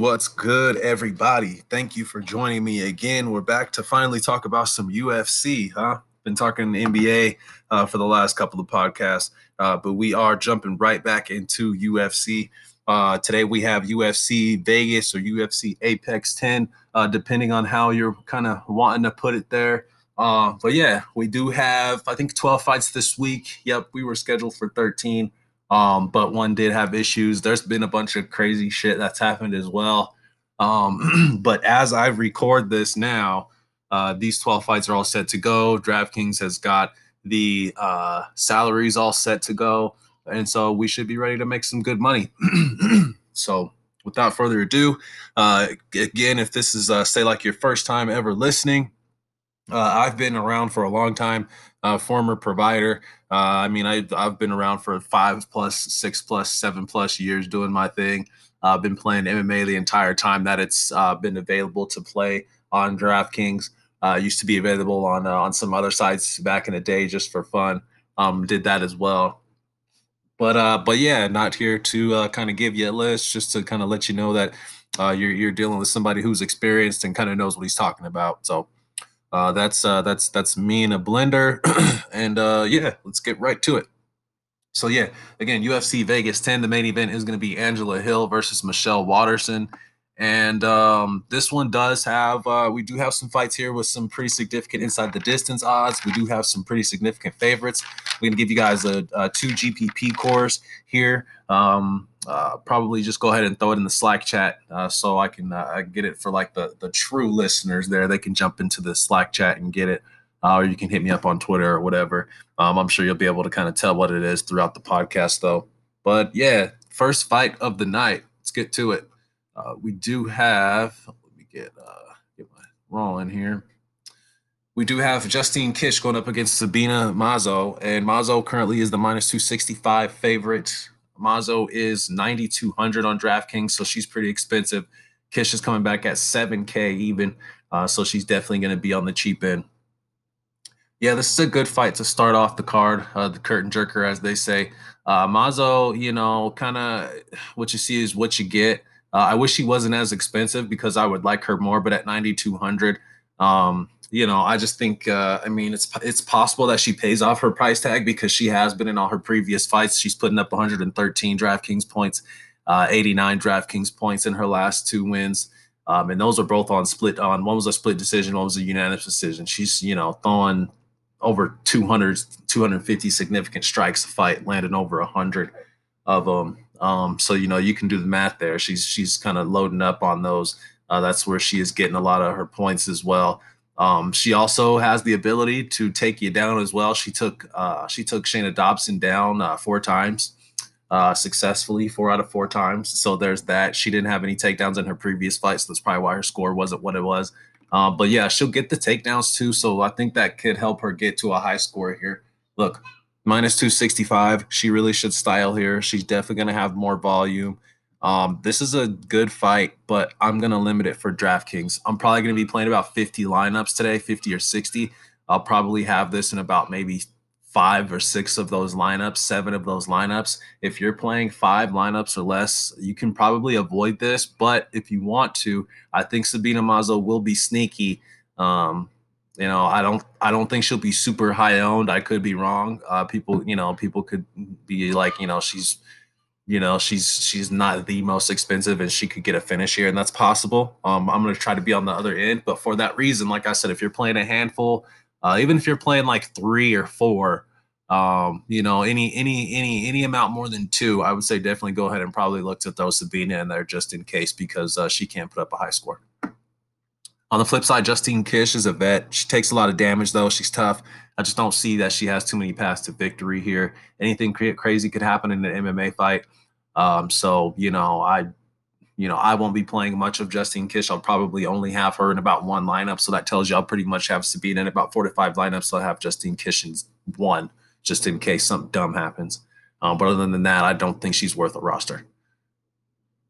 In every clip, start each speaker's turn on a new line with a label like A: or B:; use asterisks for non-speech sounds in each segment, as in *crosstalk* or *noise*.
A: What's good, everybody? Thank you for joining me again. We're back to finally talk about some UFC, huh? Been talking NBA uh, for the last couple of podcasts, uh, but we are jumping right back into UFC. Uh, today we have UFC Vegas or UFC Apex 10, uh, depending on how you're kind of wanting to put it there. Uh, but yeah, we do have, I think, 12 fights this week. Yep, we were scheduled for 13. Um, but one did have issues. There's been a bunch of crazy shit that's happened as well. Um, *clears throat* but as I record this now, uh, these 12 fights are all set to go. DraftKings has got the uh, salaries all set to go. And so we should be ready to make some good money. *clears throat* so without further ado, uh, again, if this is, uh, say, like your first time ever listening, I've been around for a long time, uh, former provider. Uh, I mean, I, I've been around for five plus, six plus, seven plus years doing my thing. I've been playing MMA the entire time that it's uh, been available to play on DraftKings. Uh, used to be available on uh, on some other sites back in the day just for fun. Um, did that as well. But uh, but yeah, not here to uh, kind of give you a list, just to kind of let you know that uh, you're you're dealing with somebody who's experienced and kind of knows what he's talking about. So uh, that's uh, that's that's me in a blender, *clears throat* and uh, yeah, let's get right to it. So yeah, again, UFC Vegas 10. The main event is going to be Angela Hill versus Michelle Waterson, and um, this one does have uh, we do have some fights here with some pretty significant inside the distance odds. We do have some pretty significant favorites. We're going to give you guys a, a two GPP cores here. Um, uh, probably just go ahead and throw it in the Slack chat uh, so I can uh, get it for like the the true listeners there. They can jump into the Slack chat and get it, uh, or you can hit me up on Twitter or whatever. Um, I'm sure you'll be able to kind of tell what it is throughout the podcast though. But yeah, first fight of the night. Let's get to it. Uh, we do have. Let me get uh, get my rolling here. We do have Justine Kish going up against Sabina Mazo, and Mazo currently is the minus 265 favorite. Mazo is 9,200 on DraftKings, so she's pretty expensive. Kish is coming back at 7K even, uh, so she's definitely going to be on the cheap end. Yeah, this is a good fight to start off the card, uh, the curtain jerker, as they say. Uh, Mazo, you know, kind of what you see is what you get. Uh, I wish she wasn't as expensive because I would like her more, but at 9,200, um, you know, I just think, uh, I mean, it's it's possible that she pays off her price tag because she has been in all her previous fights. She's putting up 113 DraftKings points, uh, 89 DraftKings points in her last two wins. Um, and those are both on split on one was a split decision, one was a unanimous decision. She's, you know, throwing over 200, 250 significant strikes a fight, landing over 100 of them. Um, so, you know, you can do the math there. She's she's kind of loading up on those. Uh, that's where she is getting a lot of her points as well. Um, she also has the ability to take you down as well. She took uh, she took Shana Dobson down uh, four times uh, successfully, four out of four times. So there's that. She didn't have any takedowns in her previous fights. So that's probably why her score wasn't what it was. Uh, but yeah, she'll get the takedowns too. So I think that could help her get to a high score here. Look, minus 265. She really should style here. She's definitely going to have more volume. Um, this is a good fight, but I'm going to limit it for DraftKings. I'm probably going to be playing about 50 lineups today, 50 or 60. I'll probably have this in about maybe five or six of those lineups, seven of those lineups. If you're playing five lineups or less, you can probably avoid this. But if you want to, I think Sabina Mazo will be sneaky. Um, you know, I don't, I don't think she'll be super high owned. I could be wrong. Uh, people, you know, people could be like, you know, she's you know she's she's not the most expensive and she could get a finish here and that's possible. Um, i'm going to try to be on the other end but for that reason like i said if you're playing a handful uh, even if you're playing like three or four um, you know any any any any amount more than two i would say definitely go ahead and probably look to throw sabina in there just in case because uh, she can't put up a high score on the flip side justine kish is a vet she takes a lot of damage though she's tough i just don't see that she has too many paths to victory here anything crazy could happen in an mma fight um, so you know, I you know, I won't be playing much of Justine Kish. I'll probably only have her in about one lineup. So that tells you I'll pretty much have Sabina in about four to five lineups. So I have Justine Kish in one just in case something dumb happens. Um, but other than that, I don't think she's worth a roster.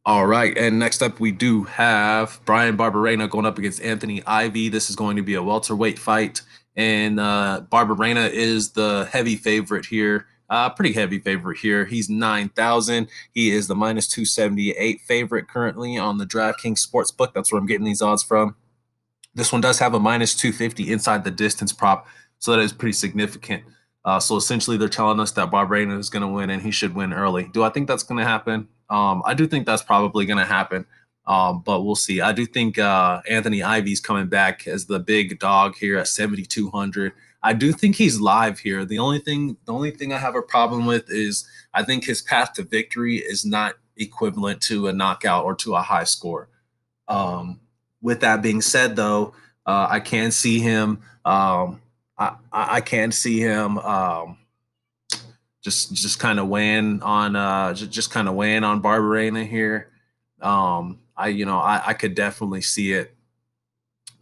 A: All right. And next up, we do have Brian Barberena going up against Anthony Ivy. This is going to be a welterweight fight. And uh, Barberena is the heavy favorite here Uh, pretty heavy favorite here. He's 9,000. He is the minus 278 favorite currently on the DraftKings Sportsbook. That's where I'm getting these odds from. This one does have a minus 250 inside the distance prop, so that is pretty significant. Uh, so essentially, they're telling us that Barberena is going to win and he should win early. Do I think that's going to happen? Um, I do think that's probably going to happen, um, but we'll see. I do think uh, Anthony Ivy's coming back as the big dog here at 7,200. I do think he's live here. The only thing, the only thing I have a problem with is I think his path to victory is not equivalent to a knockout or to a high score. Um, with that being said, though, uh, I can see him. Um, I, I can see him um, just just kind of weighing on uh, just, just kind of weighing on Barberena here. Um, I you know I, I could definitely see it.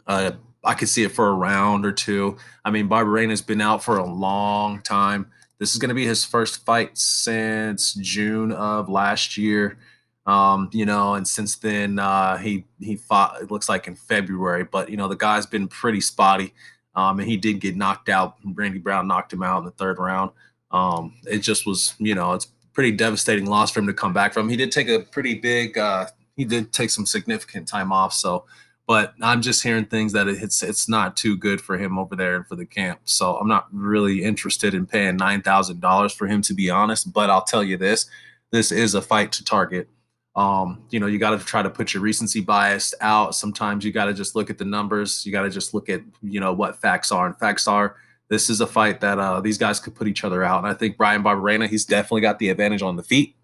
A: Uh, I could see it for a round or two. I mean, Barberena has been out for a long time. This is going to be his first fight since June of last year. Um, you know, and since then uh, he he fought. It looks like in February, but you know the guy's been pretty spotty. Um, and he did get knocked out. Randy Brown knocked him out in the third round. Um, it just was, you know, it's pretty devastating loss for him to come back from. He did take a pretty big, uh, he did take some significant time off. So, but I'm just hearing things that it's it's not too good for him over there and for the camp. So I'm not really interested in paying nine thousand dollars for him to be honest. But I'll tell you this: this is a fight to target. Um, you know, you got to try to put your recency bias out. Sometimes you got to just look at the numbers. You got to just look at, you know, what facts are. And facts are this is a fight that uh, these guys could put each other out. And I think Bryan Barberena, he's definitely got the advantage on the feet.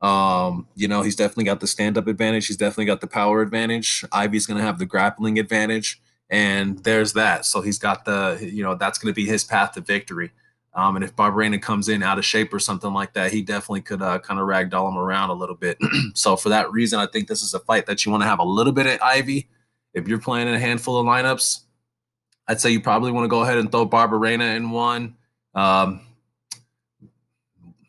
A: Um, you know, he's definitely got the stand up advantage. He's definitely got the power advantage. Ivy's going to have the grappling advantage. And there's that. So he's got the, you know, that's going to be his path to victory. Um, and if Barberena comes in out of shape or something like that, he definitely could uh, kind of ragdoll him around a little bit. *clears throat* so for that reason, I think this is a fight that you want to have a little bit of Ivy. If you're playing in a handful of lineups, I'd say you probably want to go ahead and throw Barberena in one, um,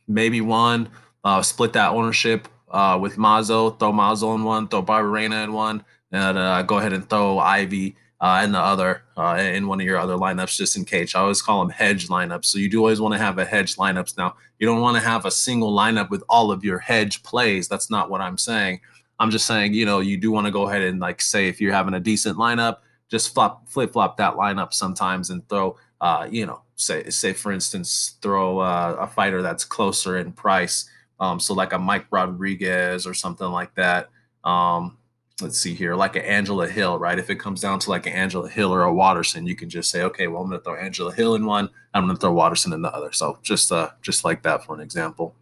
A: maybe one. Uh, split that ownership uh, with Mazo. Throw Mazo in one. Throw Barberena in one, and uh, go ahead and throw Ivy uh, and the other uh, in one of your other lineups just in case. I always call them hedge lineups. So you do always want to have a hedge lineups. Now you don't want to have a single lineup with all of your hedge plays. That's not what I'm saying. I'm just saying, you know, you do want to go ahead and like say if you're having a decent lineup, just flop flip flop that lineup sometimes and throw, uh, you know, say say for instance, throw uh, a fighter that's closer in price. Um, so like a Mike Rodriguez or something like that. Um, let's see here, like an Angela Hill, right? If it comes down to like an Angela Hill or a Waterson, you can just say, okay, well, I'm to throw Angela Hill in one, I'm to throw Waterson in the other. So just uh, just like that for an example.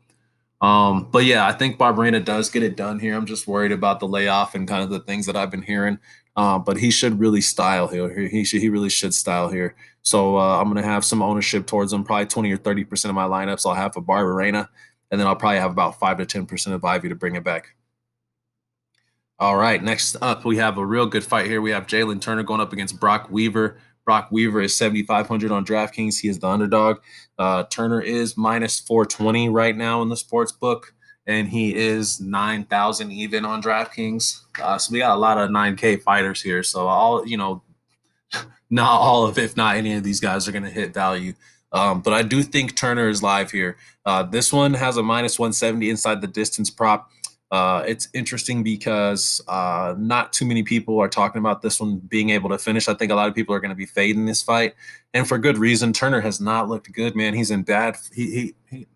A: Um, but yeah, I think Barberena does get it done here. I'm just worried about the layoff and kind of the things that I've been hearing. Uh, but he should really style here. He should, he really should style here. So uh, I'm gonna have some ownership towards him, probably 20 or 30 percent of my lineups. I'll have for Barberena, and then I'll probably have about five to 10 percent of Ivy to bring it back. All right, next up, we have a real good fight here. We have Jalin Turner going up against Brok Weaver. Brok Weaver is 7,500 on DraftKings. He is the underdog. Uh, Turner is minus 420 right now in the sports book, and he is 9,000 even on DraftKings. Uh, so we got a lot of 9K fighters here. So all, you know, *laughs* not all of, if not any of these guys are going to hit value. Um, but I do think Turner is live here. Uh, this one has a minus 170 inside the distance prop. Uh, it's interesting because uh, not too many people are talking about this one being able to finish. I think a lot of people are going to be fading this fight, and for good reason. Turner has not looked good, man. He's in bad. He he he,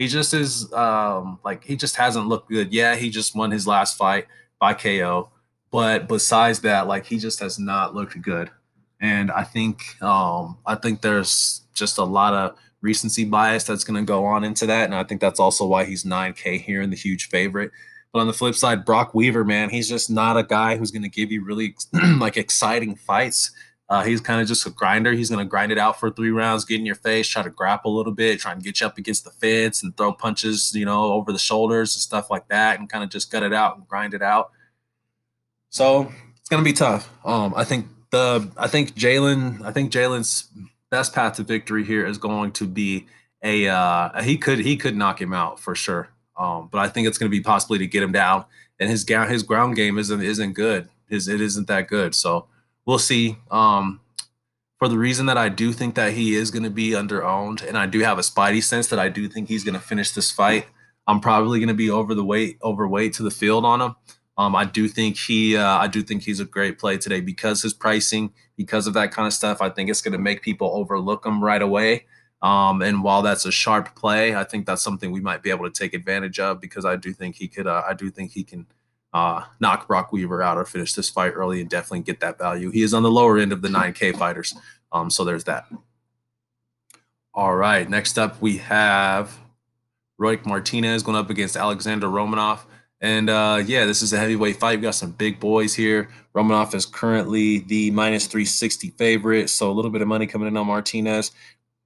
A: he just is um, like he just hasn't looked good. Yeah, he just won his last fight by KO, but besides that, like he just has not looked good. And I think um, I think there's just a lot of recency bias that's going to go on into that, and I think that's also why he's 9K here and the huge favorite but on the flip side, Brok Weaver, man, he's just not a guy who's going to give you really *clears throat* like exciting fights. Uh, he's kind of just a grinder. He's going to grind it out for three rounds, get in your face, try to grapple a little bit, try and get you up against the fence and throw punches, you know, over the shoulders and stuff like that, and kind of just gut it out and grind it out. So it's going to be tough. Um, I think the I think Jalen I think Jalin's best path to victory here is going to be a uh, he could he could knock him out for sure. Um, but I think it's going to be possibly to get him down. And his ground his ground game isn't isn't good. His it isn't that good. So we'll see. Um, for the reason that I do think that he is going to be underowned, and I do have a spidey sense that I do think he's going to finish this fight. I'm probably going to be over the weight, overweight to the field on him. Um, I do think he, uh, I do think he's a great play today because his pricing, because of that kind of stuff. I think it's going to make people overlook him right away. Um, and while that's a sharp play, I think that's something we might be able to take advantage of because I do think he could, uh, I do think he can uh, knock Brok Weaver out or finish this fight early and definitely get that value. He is on the lower end of the 9K fighters. Um, so there's that. All right. Next up, we have Roque Martinez going up against Alexander Romanov. And uh, yeah, this is a heavyweight fight. We got some big boys here. Romanov is currently the minus 360 favorite. So a little bit of money coming in on Martinez.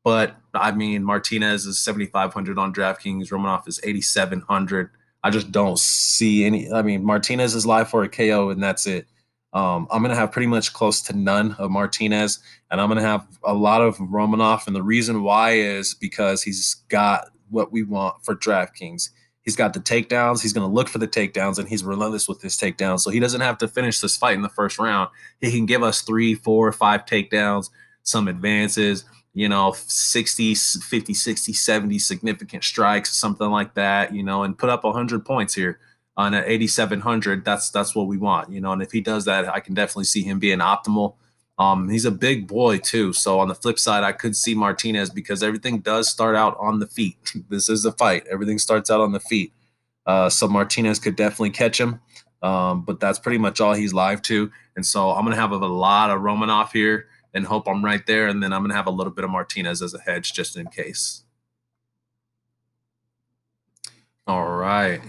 A: But I mean, Martinez is 7,500 on DraftKings. Romanov is 8,700. I just don't see any. I mean, Martinez is live for a KO, and that's it. Um, I'm going to have pretty much close to none of Martinez, and I'm going to have a lot of Romanov. And the reason why is because he's got what we want for DraftKings. He's got the takedowns. He's going to look for the takedowns, and he's relentless with his takedowns. So he doesn't have to finish this fight in the first round. He can give us three, four, five takedowns, some advances, you know 60 50 60 70 significant strikes something like that you know and put up 100 points here on an 8700 that's that's what we want you know and if he does that i can definitely see him being optimal. Um he's a big boy too so on the flip side i could see martinez because everything does start out on the feet. *laughs* This is a fight. Everything starts out on the feet. Uh so martinez could definitely catch him um but that's pretty much all he's live to. And so i'm gonna have a lot of romanov here and hope I'm right there. And then I'm going to have a little bit of Martinez as a hedge just in case. All right.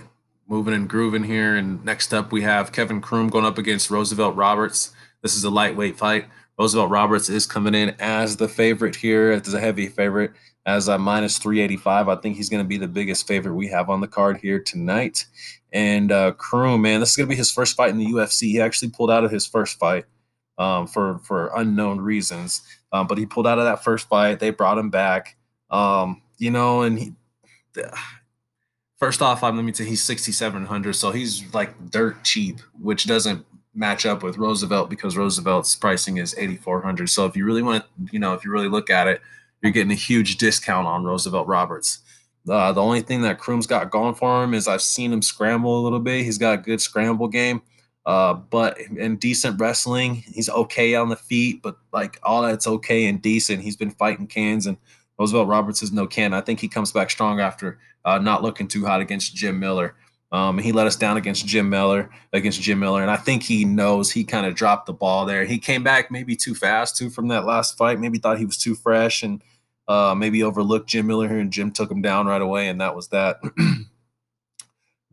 A: Moving and grooving here. And next up, we have Kevin Croom going up against Roosevelt Roberts. This is a lightweight fight. Roosevelt Roberts is coming in as the favorite here, as a heavy favorite, as a minus 385. I think he's going to be the biggest favorite we have on the card here tonight. And uh, Croom, man, this is going to be his first fight in the UFC. He actually pulled out of his first fight um, for for unknown reasons. Um, but he pulled out of that first fight. They brought him back. Um, you know, and he. First off, I'm let me say he's 6,700, so he's like dirt cheap, which doesn't match up with Roosevelt because Roosevelt's pricing is 8,400. So if you really want to, you know, if you really look at it, you're getting a huge discount on Roosevelt Roberts. Uh, the only thing that Croom's got going for him is I've seen him scramble a little bit. He's got a good scramble game. Uh, but in decent wrestling, he's okay on the feet, but like all that's okay and decent. He's been fighting cans, and Roosevelt Roberts is no can. I think he comes back strong after uh, not looking too hot against Jim Miller. Um, he let us down against Jim Miller, against Jim Miller, and I think he knows he kind of dropped the ball there. He came back maybe too fast too from that last fight. Maybe thought he was too fresh and uh, maybe overlooked Jim Miller here, and Jim took him down right away, and that was that. *clears throat*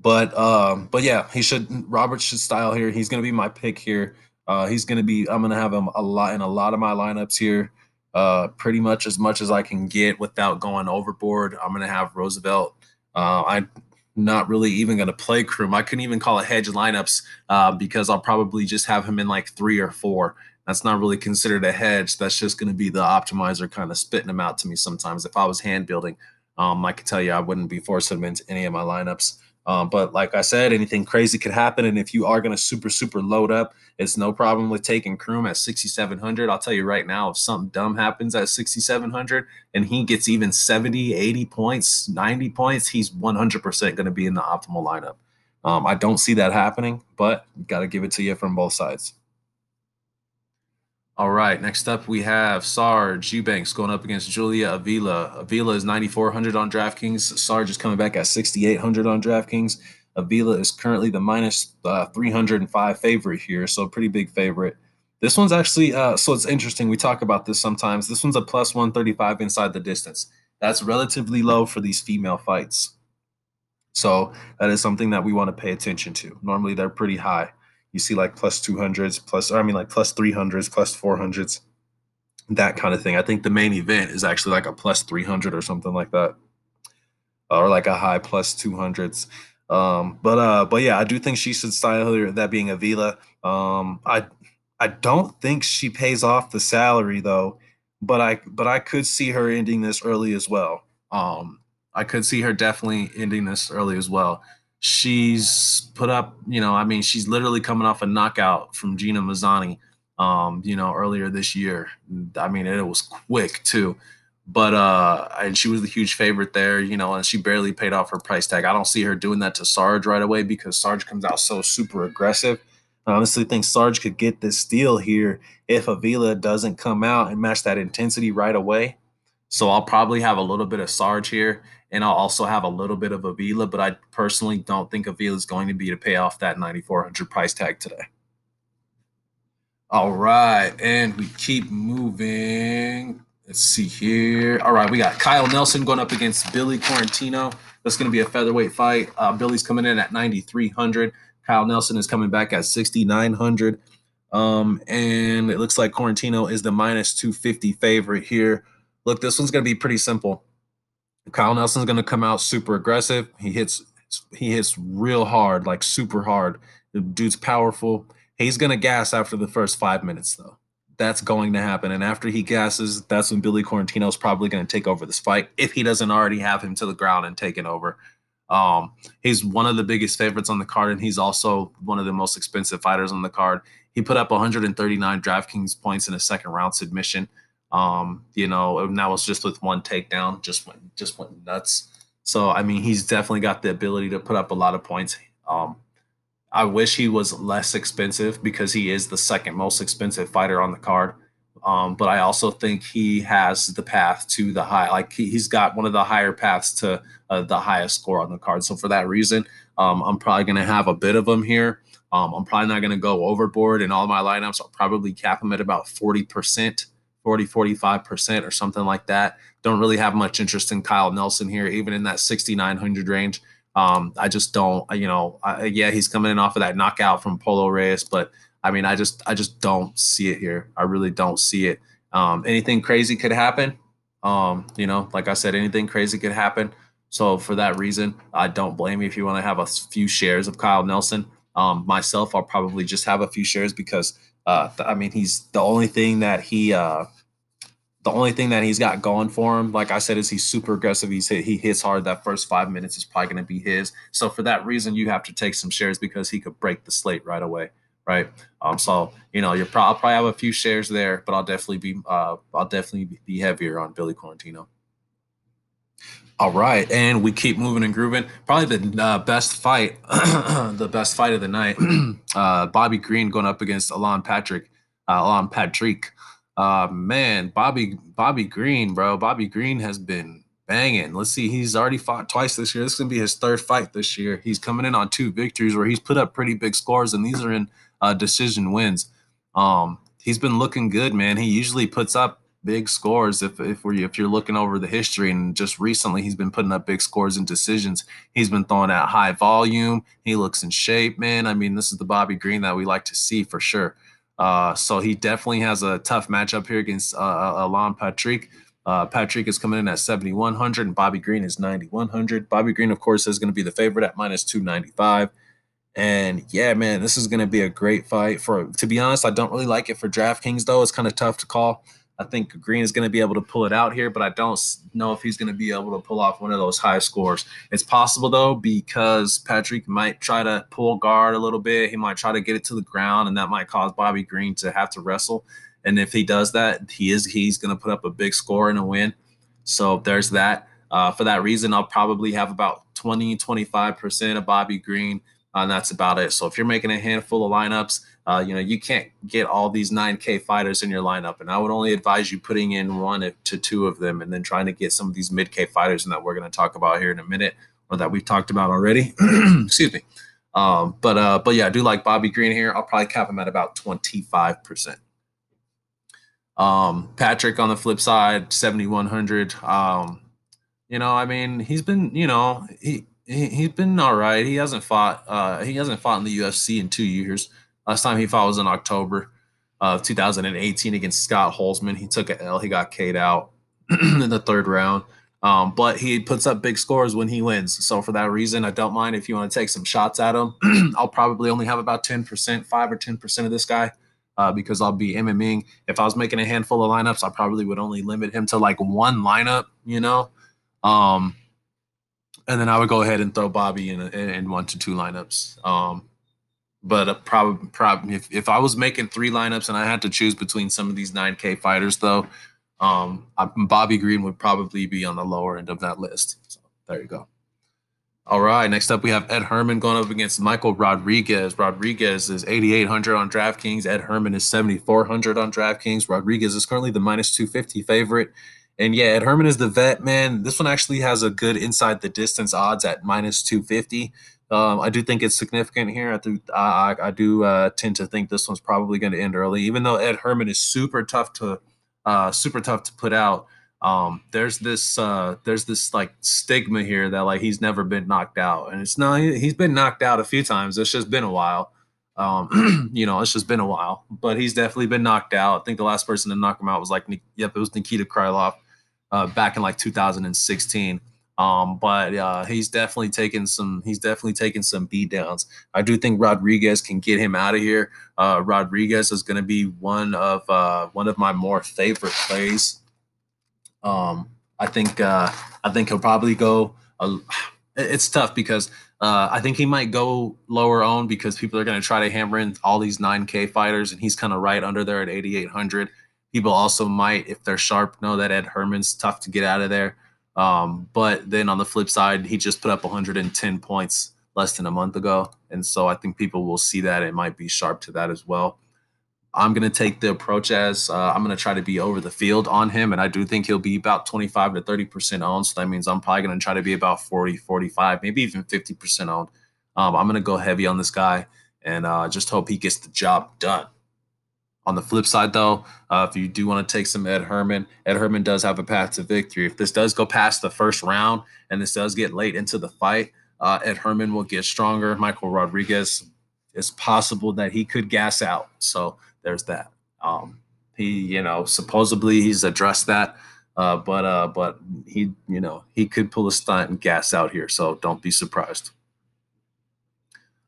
A: But um, but yeah, he should Robert should style here. He's gonna be my pick here. Uh, he's gonna be. I'm gonna have him a lot in a lot of my lineups here. Uh, pretty much as much as I can get without going overboard. I'm gonna have Roosevelt. Uh, I'm not really even gonna play Croom. I couldn't even call it hedge lineups uh, because I'll probably just have him in like three or four. That's not really considered a hedge. That's just gonna be the optimizer kind of spitting them out to me sometimes. If I was hand building, um, I could tell you I wouldn't be forcing them into any of my lineups. Um, but like I said, anything crazy could happen. And if you are going to super, super load up, it's no problem with taking Croom at 6,700. I'll tell you right now, if something dumb happens at 6,700 and he gets even 70, 80 points, 90 points, he's 100% going to be in the optimal lineup. Um, I don't see that happening, but got to give it to you from both sides. All right, next up we have Sarge Eubanks going up against Julia Avila. Avila is 9,400 on DraftKings. Sarge is coming back at 6,800 on DraftKings. Avila is currently the minus, uh, 305 favorite here, so pretty big favorite. This one's actually, uh, so it's interesting. We talk about this sometimes. This one's a plus 135 inside the distance. That's relatively low for these female fights. So that is something that we want to pay attention to. Normally they're pretty high you see like plus 200s, plus, I mean, like plus 300s, plus 400s, that kind of thing. I think the main event is actually like a plus 300 or something like that, or like a high plus 200s. Um, but uh, but yeah, I do think she should style her that being Avila. Um, I I don't think she pays off the salary though, but I but I could see her ending this early as well. Um, I could see her definitely ending this early as well she's put up, you know, I mean, she's literally coming off a knockout from Gina Mazany. Um, you know, earlier this year. I mean, it was quick too. But uh, and she was the huge favorite there, you know, and she barely paid off her price tag. I don't see her doing that to Sarge right away because Sarge comes out so super aggressive. I honestly think Sarge could get this steal here if Avila doesn't come out and match that intensity right away. So I'll probably have a little bit of Sarge here, and I'll also have a little bit of Avila, but I personally don't think Avila is going to be to pay off that 9,400 price tag today. All right, and we keep moving. Let's see here. All right, we got Kyle Nelson going up against Billy Quarantillo. That's going to be a featherweight fight. Uh, Billy's coming in at 9,300. Kyle Nelson is coming back at 6,900. Um, and it looks like Quarantillo is the minus 250 favorite here. Look, this one's going to be pretty simple. Kyle Nelson's going to come out super aggressive. He hits he hits real hard, like super hard. The dude's powerful. He's going to gas after the first 5 minutes though. That's going to happen and after he gasses, that's when Billy Quarantillo's probably going to take over this fight if he doesn't already have him to the ground and taken over. Um, he's one of the biggest favorites on the card, and he's also one of the most expensive fighters on the card. He put up 139 DraftKings points in a second round submission. Um, you know, and that was just with one takedown, just went just went nuts. So I mean, he's definitely got the ability to put up a lot of points. Um, I wish he was less expensive because he is the second most expensive fighter on the card. Um, but I also think he has the path to the high. Like he, has got one of the higher paths to uh, the highest score on the card. So for that reason, um, I'm probably going to have a bit of him here. Um, I'm probably not going to go overboard in all my lineups. I'll probably cap him at about 40%, 40, 45% or something like that. Don't really have much interest in Kyle Nelson here, even in that 6,900 range. Um, I just don't, you know, I, yeah, he's coming in off of that knockout from Polo Reyes, but I mean, I just I just don't see it here. I really don't see it. Um, anything crazy could happen. Um, you know, like I said, anything crazy could happen. So for that reason, I don't blame you if you want to have a few shares of Kyle Nelson. Um, myself, I'll probably just have a few shares because uh, I mean he's the only thing that he uh, the only thing that he's got going for him, like I said, is he's super aggressive. He's hit, he hits hard. That first five minutes is probably going to be his. So for that reason, you have to take some shares because he could break the slate right away right? Um, so you know, you're pro- I'll probably have a few shares there, but I'll definitely be uh, I'll definitely be heavier on Billy Quarantillo. All right, and we keep moving and grooving. Probably the uh, best fight, *clears throat* the best fight of the night. *clears throat* uh, Bobby Green going up against Alan Patrick, uh, Alan Patrick. Uh, man, Bobby Bobby Green, bro. Bobby Green has been banging. Let's see, he's already fought twice this year. This is gonna be his third fight this year. He's coming in on two victories where he's put up pretty big scores, and these are in uh, decision wins. Um, he's been looking good, man. He usually puts up big scores if if we if you're looking over the history and just recently he's been putting up big scores and decisions. He's been throwing out high volume. He looks in shape, man. I mean, this is the Bobby Green that we like to see for sure. Uh, so he definitely has a tough matchup here against uh, uh Patrick. Uh, Patrick is coming in at 7,100 and Bobby Green is 9,100. Bobby Green, of course, is going to be the favorite at minus 295. And yeah, man, this is going to be a great fight. For to be honest, I don't really like it for DraftKings though. It's kind of tough to call. I think Green is going to be able to pull it out here, but I don't know if he's going to be able to pull off one of those high scores. It's possible though because Patrick might try to pull guard a little bit. He might try to get it to the ground, and that might cause Bobby Green to have to wrestle. And if he does that, he is he's going to put up a big score and a win. So there's that. Uh, for that reason, I'll probably have about 20, 25% of Bobby Green and that's about it. So if you're making a handful of lineups, uh, you know you can't get all these 9K fighters in your lineup, and I would only advise you putting in one to two of them, and then trying to get some of these mid K fighters, and that we're going to talk about here in a minute, or that we've talked about already. *clears throat* Excuse me. Um, but uh, but yeah, I do like Bobby Green here. I'll probably cap him at about 25 percent. Um, Patrick on the flip side, 7100. Um, you know, I mean, he's been, you know, he he, he's been all right. He hasn't fought. Uh, he hasn't fought in the UFC in two years. Last time he fought was in October of 2018 against Scott Holzman. He took a L. He got K'd out *clears throat* in the third round. Um, but he puts up big scores when he wins. So for that reason, I don't mind if you want to take some shots at him. *clears throat* I'll probably only have about 10%, five or 10% of this guy uh, because I'll be MMing. If I was making a handful of lineups, I probably would only limit him to like one lineup, you know? Um, and then I would go ahead and throw Bobby in, a, in one to two lineups. Um, but uh, probably if, if I was making three lineups and I had to choose between some of these 9K fighters though, um, Bobby Green would probably be on the lower end of that list. So there you go. All right, next up we have Ed Herman going up against Michael Rodriguez. Rodriguez is 8,800 on DraftKings. Ed Herman is 7,400 on DraftKings. Rodriguez is currently the minus 250 favorite. And yeah, Ed Herman is the vet, man. This one actually has a good inside the distance odds at minus 250. Um, I do think it's significant here. I do, I, I do uh, tend to think this one's probably going to end early, even though Ed Herman is super tough to, uh, super tough to put out. Um, there's this, uh, there's this like stigma here that like he's never been knocked out, and it's not. He's been knocked out a few times. It's just been a while. Um, *clears throat* you know, it's just been a while, but he's definitely been knocked out. I think the last person to knock him out was like, yep, it was Nikita Krylov uh, back in like 2016. Um, but uh, he's definitely taken some. He's definitely taken some beat downs. I do think Rodriguez can get him out of here. Uh, Rodriguez is going to be one of uh, one of my more favorite plays. Um, I think uh, I think he'll probably go. Uh, it's tough because uh, I think he might go lower owned because people are going to try to hammer in all these 9K fighters, and he's kind of right under there at 8,800. People also might, if they're sharp, know that Ed Herman's tough to get out of there. Um, but then on the flip side, he just put up 110 points less than a month ago. And so I think people will see that it might be sharp to that as well. I'm going to take the approach as uh, I'm going to try to be over the field on him. And I do think he'll be about 25 to 30% owned. So that means I'm probably going to try to be about 40, 45, maybe even 50% owned. Um, I'm going to go heavy on this guy and uh, just hope he gets the job done. On the flip side, though, uh, if you do want to take some Ed Herman, Ed Herman does have a path to victory. If this does go past the first round and this does get late into the fight, uh, Ed Herman will get stronger. Michael Rodriguez, it's possible that he could gas out. So there's that. Um, he, you know, supposedly he's addressed that, uh, but uh, but he, you know, he could pull a stunt and gas out here. So don't be surprised.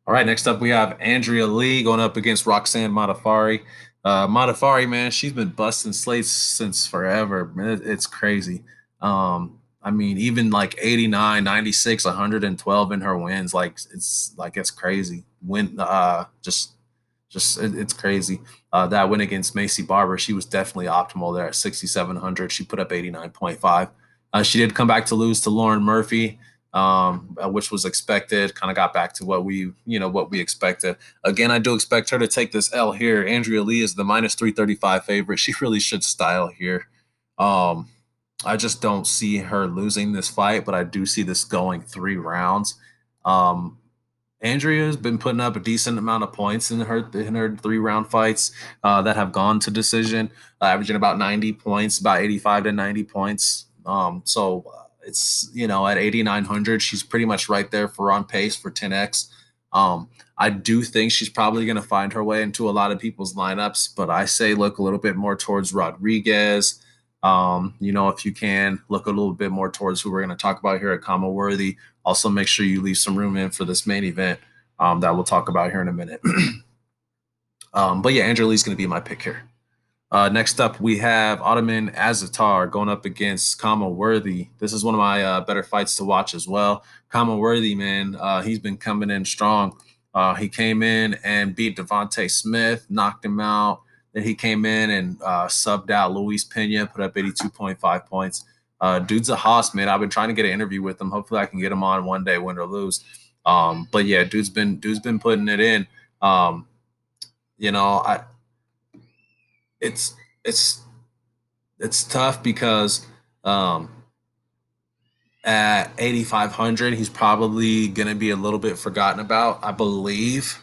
A: All right, next up we have Andrea Lee going up against Roxanne Modafferi. Uh, Modafferi, man, she's been busting slates since forever. Man, it's crazy. Um, I mean, even like 89, 96, 112 in her wins, like it's like it's crazy. Win, uh, just, just it, it's crazy. Uh, that win against Maycee Barber, she was definitely optimal there at 6,700. She put up 89.5. Uh, she did come back to lose to Lauren Murphy um, uh, which was expected. Kind of got back to what we, you know, what we expected. Again, I do expect her to take this L here. Andrea Lee is the minus 335 favorite. She really should style here. Um, I just don't see her losing this fight, but I do see this going three rounds. Um, Andrea has been putting up a decent amount of points in her in her three round fights uh, that have gone to decision, uh, averaging about 90 points, about 85 to 90 points. Um, so it's you know at 8900 she's pretty much right there for on pace for 10x um, i do think she's probably going to find her way into a lot of people's lineups but i say look a little bit more towards rodriguez. Um, you know if you can look a little bit more towards who we're going to talk about here at Khama Worthy also make sure you leave some room in for this main event um, that we'll talk about here in a minute. *clears throat* Um, but yeah Andrea Lee's going to be my pick here uh, next up, we have Ottman Azaitar going up against Khama Worthy. This is one of my uh, better fights to watch as well. Khama Worthy, man, uh, he's been coming in strong. Uh, he came in and beat Devonte Smith, knocked him out. Then he came in and uh, subbed out Luis Pena, put up 82.5 points. Uh, dude's a hoss, man. I've been trying to get an interview with him. Hopefully, I can get him on one day, win or lose. Um, but yeah, dude's been dude's been putting it in. Um, you know, I it's it's it's tough because um, at 8500 he's probably going to be a little bit forgotten about i believe.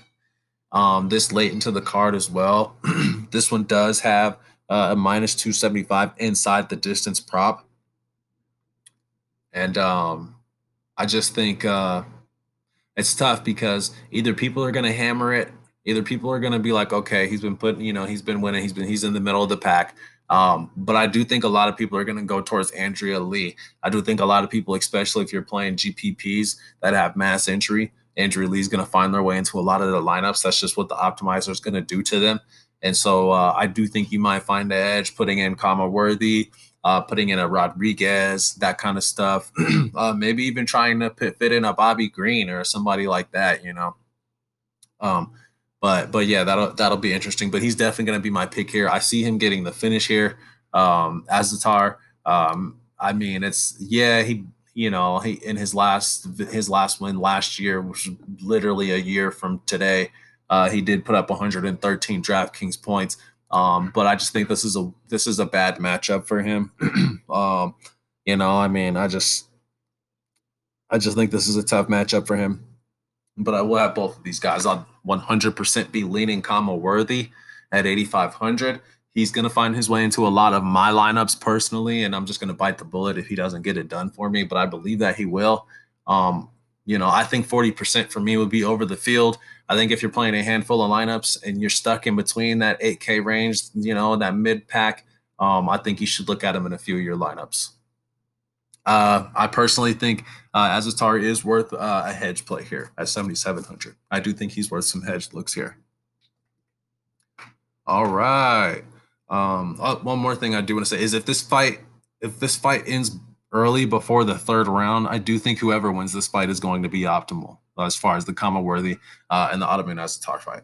A: Um, this late into the card as well. *clears throat* This one does have uh, a minus 275 inside the distance prop. And um, i just think uh, it's tough because either people are going to hammer it Either people are going to be like, okay, he's been putting, you know, he's been winning, he's been, he's in the middle of the pack. Um, but I do think a lot of people are going to go towards Andrea Lee. I do think a lot of people, especially if you're playing GPPs that have mass entry, Andrea Lee's going to find their way into a lot of the lineups. That's just what the optimizer is going to do to them. And so uh, I do think you might find the edge putting in Khama Worthy, uh, putting in a Rodriguez, that kind of stuff. *clears throat* uh, maybe even trying to fit in a Bobby Green or somebody like that, you know. Um, but but yeah, that'll that'll be interesting. But he's definitely going to be my pick here. I see him getting the finish here. Um, Azaitar. Um, I mean, it's yeah, he you know he in his last his last win last year, which was literally a year from today. Uh, he did put up 113 DraftKings points. Um, but I just think this is a this is a bad matchup for him. *clears throat* um, you know, I mean, I just I just think this is a tough matchup for him. But I will have both of these guys. I'll 100% be leaning Khama Worthy at 8,500. He's going to find his way into a lot of my lineups personally, and I'm just going to bite the bullet if he doesn't get it done for me. But I believe that he will. Um, you know, I think 40% for me would be over the field. I think if you're playing a handful of lineups and you're stuck in between that 8K range, you know, that mid pack, um, I think you should look at him in a few of your lineups. Uh, I personally think uh, Azaitar is worth uh, a hedge play here at 7,700. I do think he's worth some hedge looks here. All right. Um, oh, one more thing I do want to say is if this fight, if this fight ends early before the third round, I do think whoever wins this fight is going to be optimal as far as the Khama Worthy uh, and the Ottman Azaitar fight.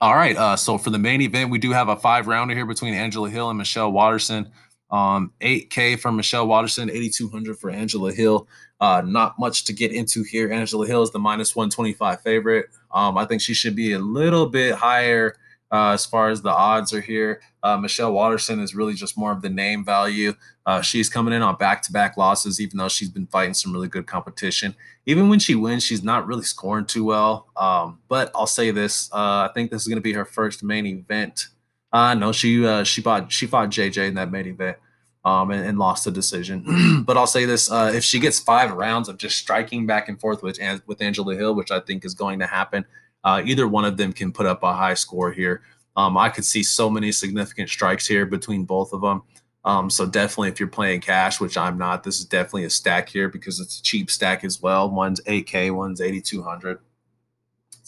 A: All right. Uh, so for the main event, we do have a five rounder here between Angela Hill and Michelle Waterson. Um, 8K for Michelle Waterson, 8,200 for Angela Hill. Uh, not much to get into here. Angela Hill is the minus 125 favorite. Um, I think she should be a little bit higher uh, as far as the odds are here. Uh, Michelle Waterson is really just more of the name value. Uh, she's coming in on back to back losses, even though she's been fighting some really good competition. Even when she wins, she's not really scoring too well. Um, but I'll say this: uh, I think this is going to be her first main event. Uh, no, she uh, she fought she fought JJ in that main event. Um, and, and lost the decision. *clears throat* but I'll say this: uh, if she gets five rounds of just striking back and forth with with Angela Hill, which I think is going to happen, uh, either one of them can put up a high score here. Um, I could see so many significant strikes here between both of them. Um, so definitely, if you're playing cash, which I'm not, this is definitely a stack here because it's a cheap stack as well. One's 8K, one's 8,200.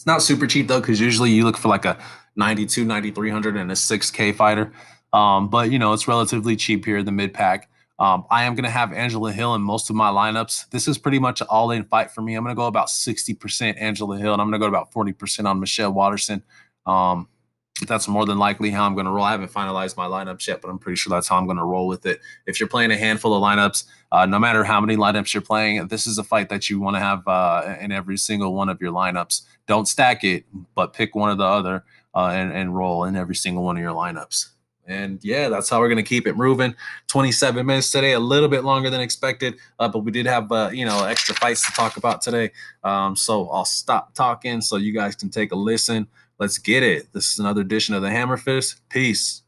A: It's not super cheap though, because usually you look for like a 92, 9,300 and a 6K fighter. Um, but you know, it's relatively cheap here in the mid pack. Um, I am going to have Angela Hill in most of my lineups. This is pretty much an all in fight for me. I'm going to go about 60% Angela Hill, and I'm going to go about 40% on Michelle Waterson. Um, that's more than likely how I'm going to roll. I haven't finalized my lineups yet, but I'm pretty sure that's how I'm going to roll with it. If you're playing a handful of lineups, uh, no matter how many lineups you're playing, this is a fight that you want to have uh, in every single one of your lineups. Don't stack it, but pick one or the other uh, and, and roll in every single one of your lineups. And yeah, that's how we're going to keep it moving. 27 minutes today, a little bit longer than expected, uh, but we did have, uh, you know, extra fights to talk about today. Um, so I'll stop talking so you guys can take a listen. Let's get it. This is another edition of the Hammer Fist. Peace.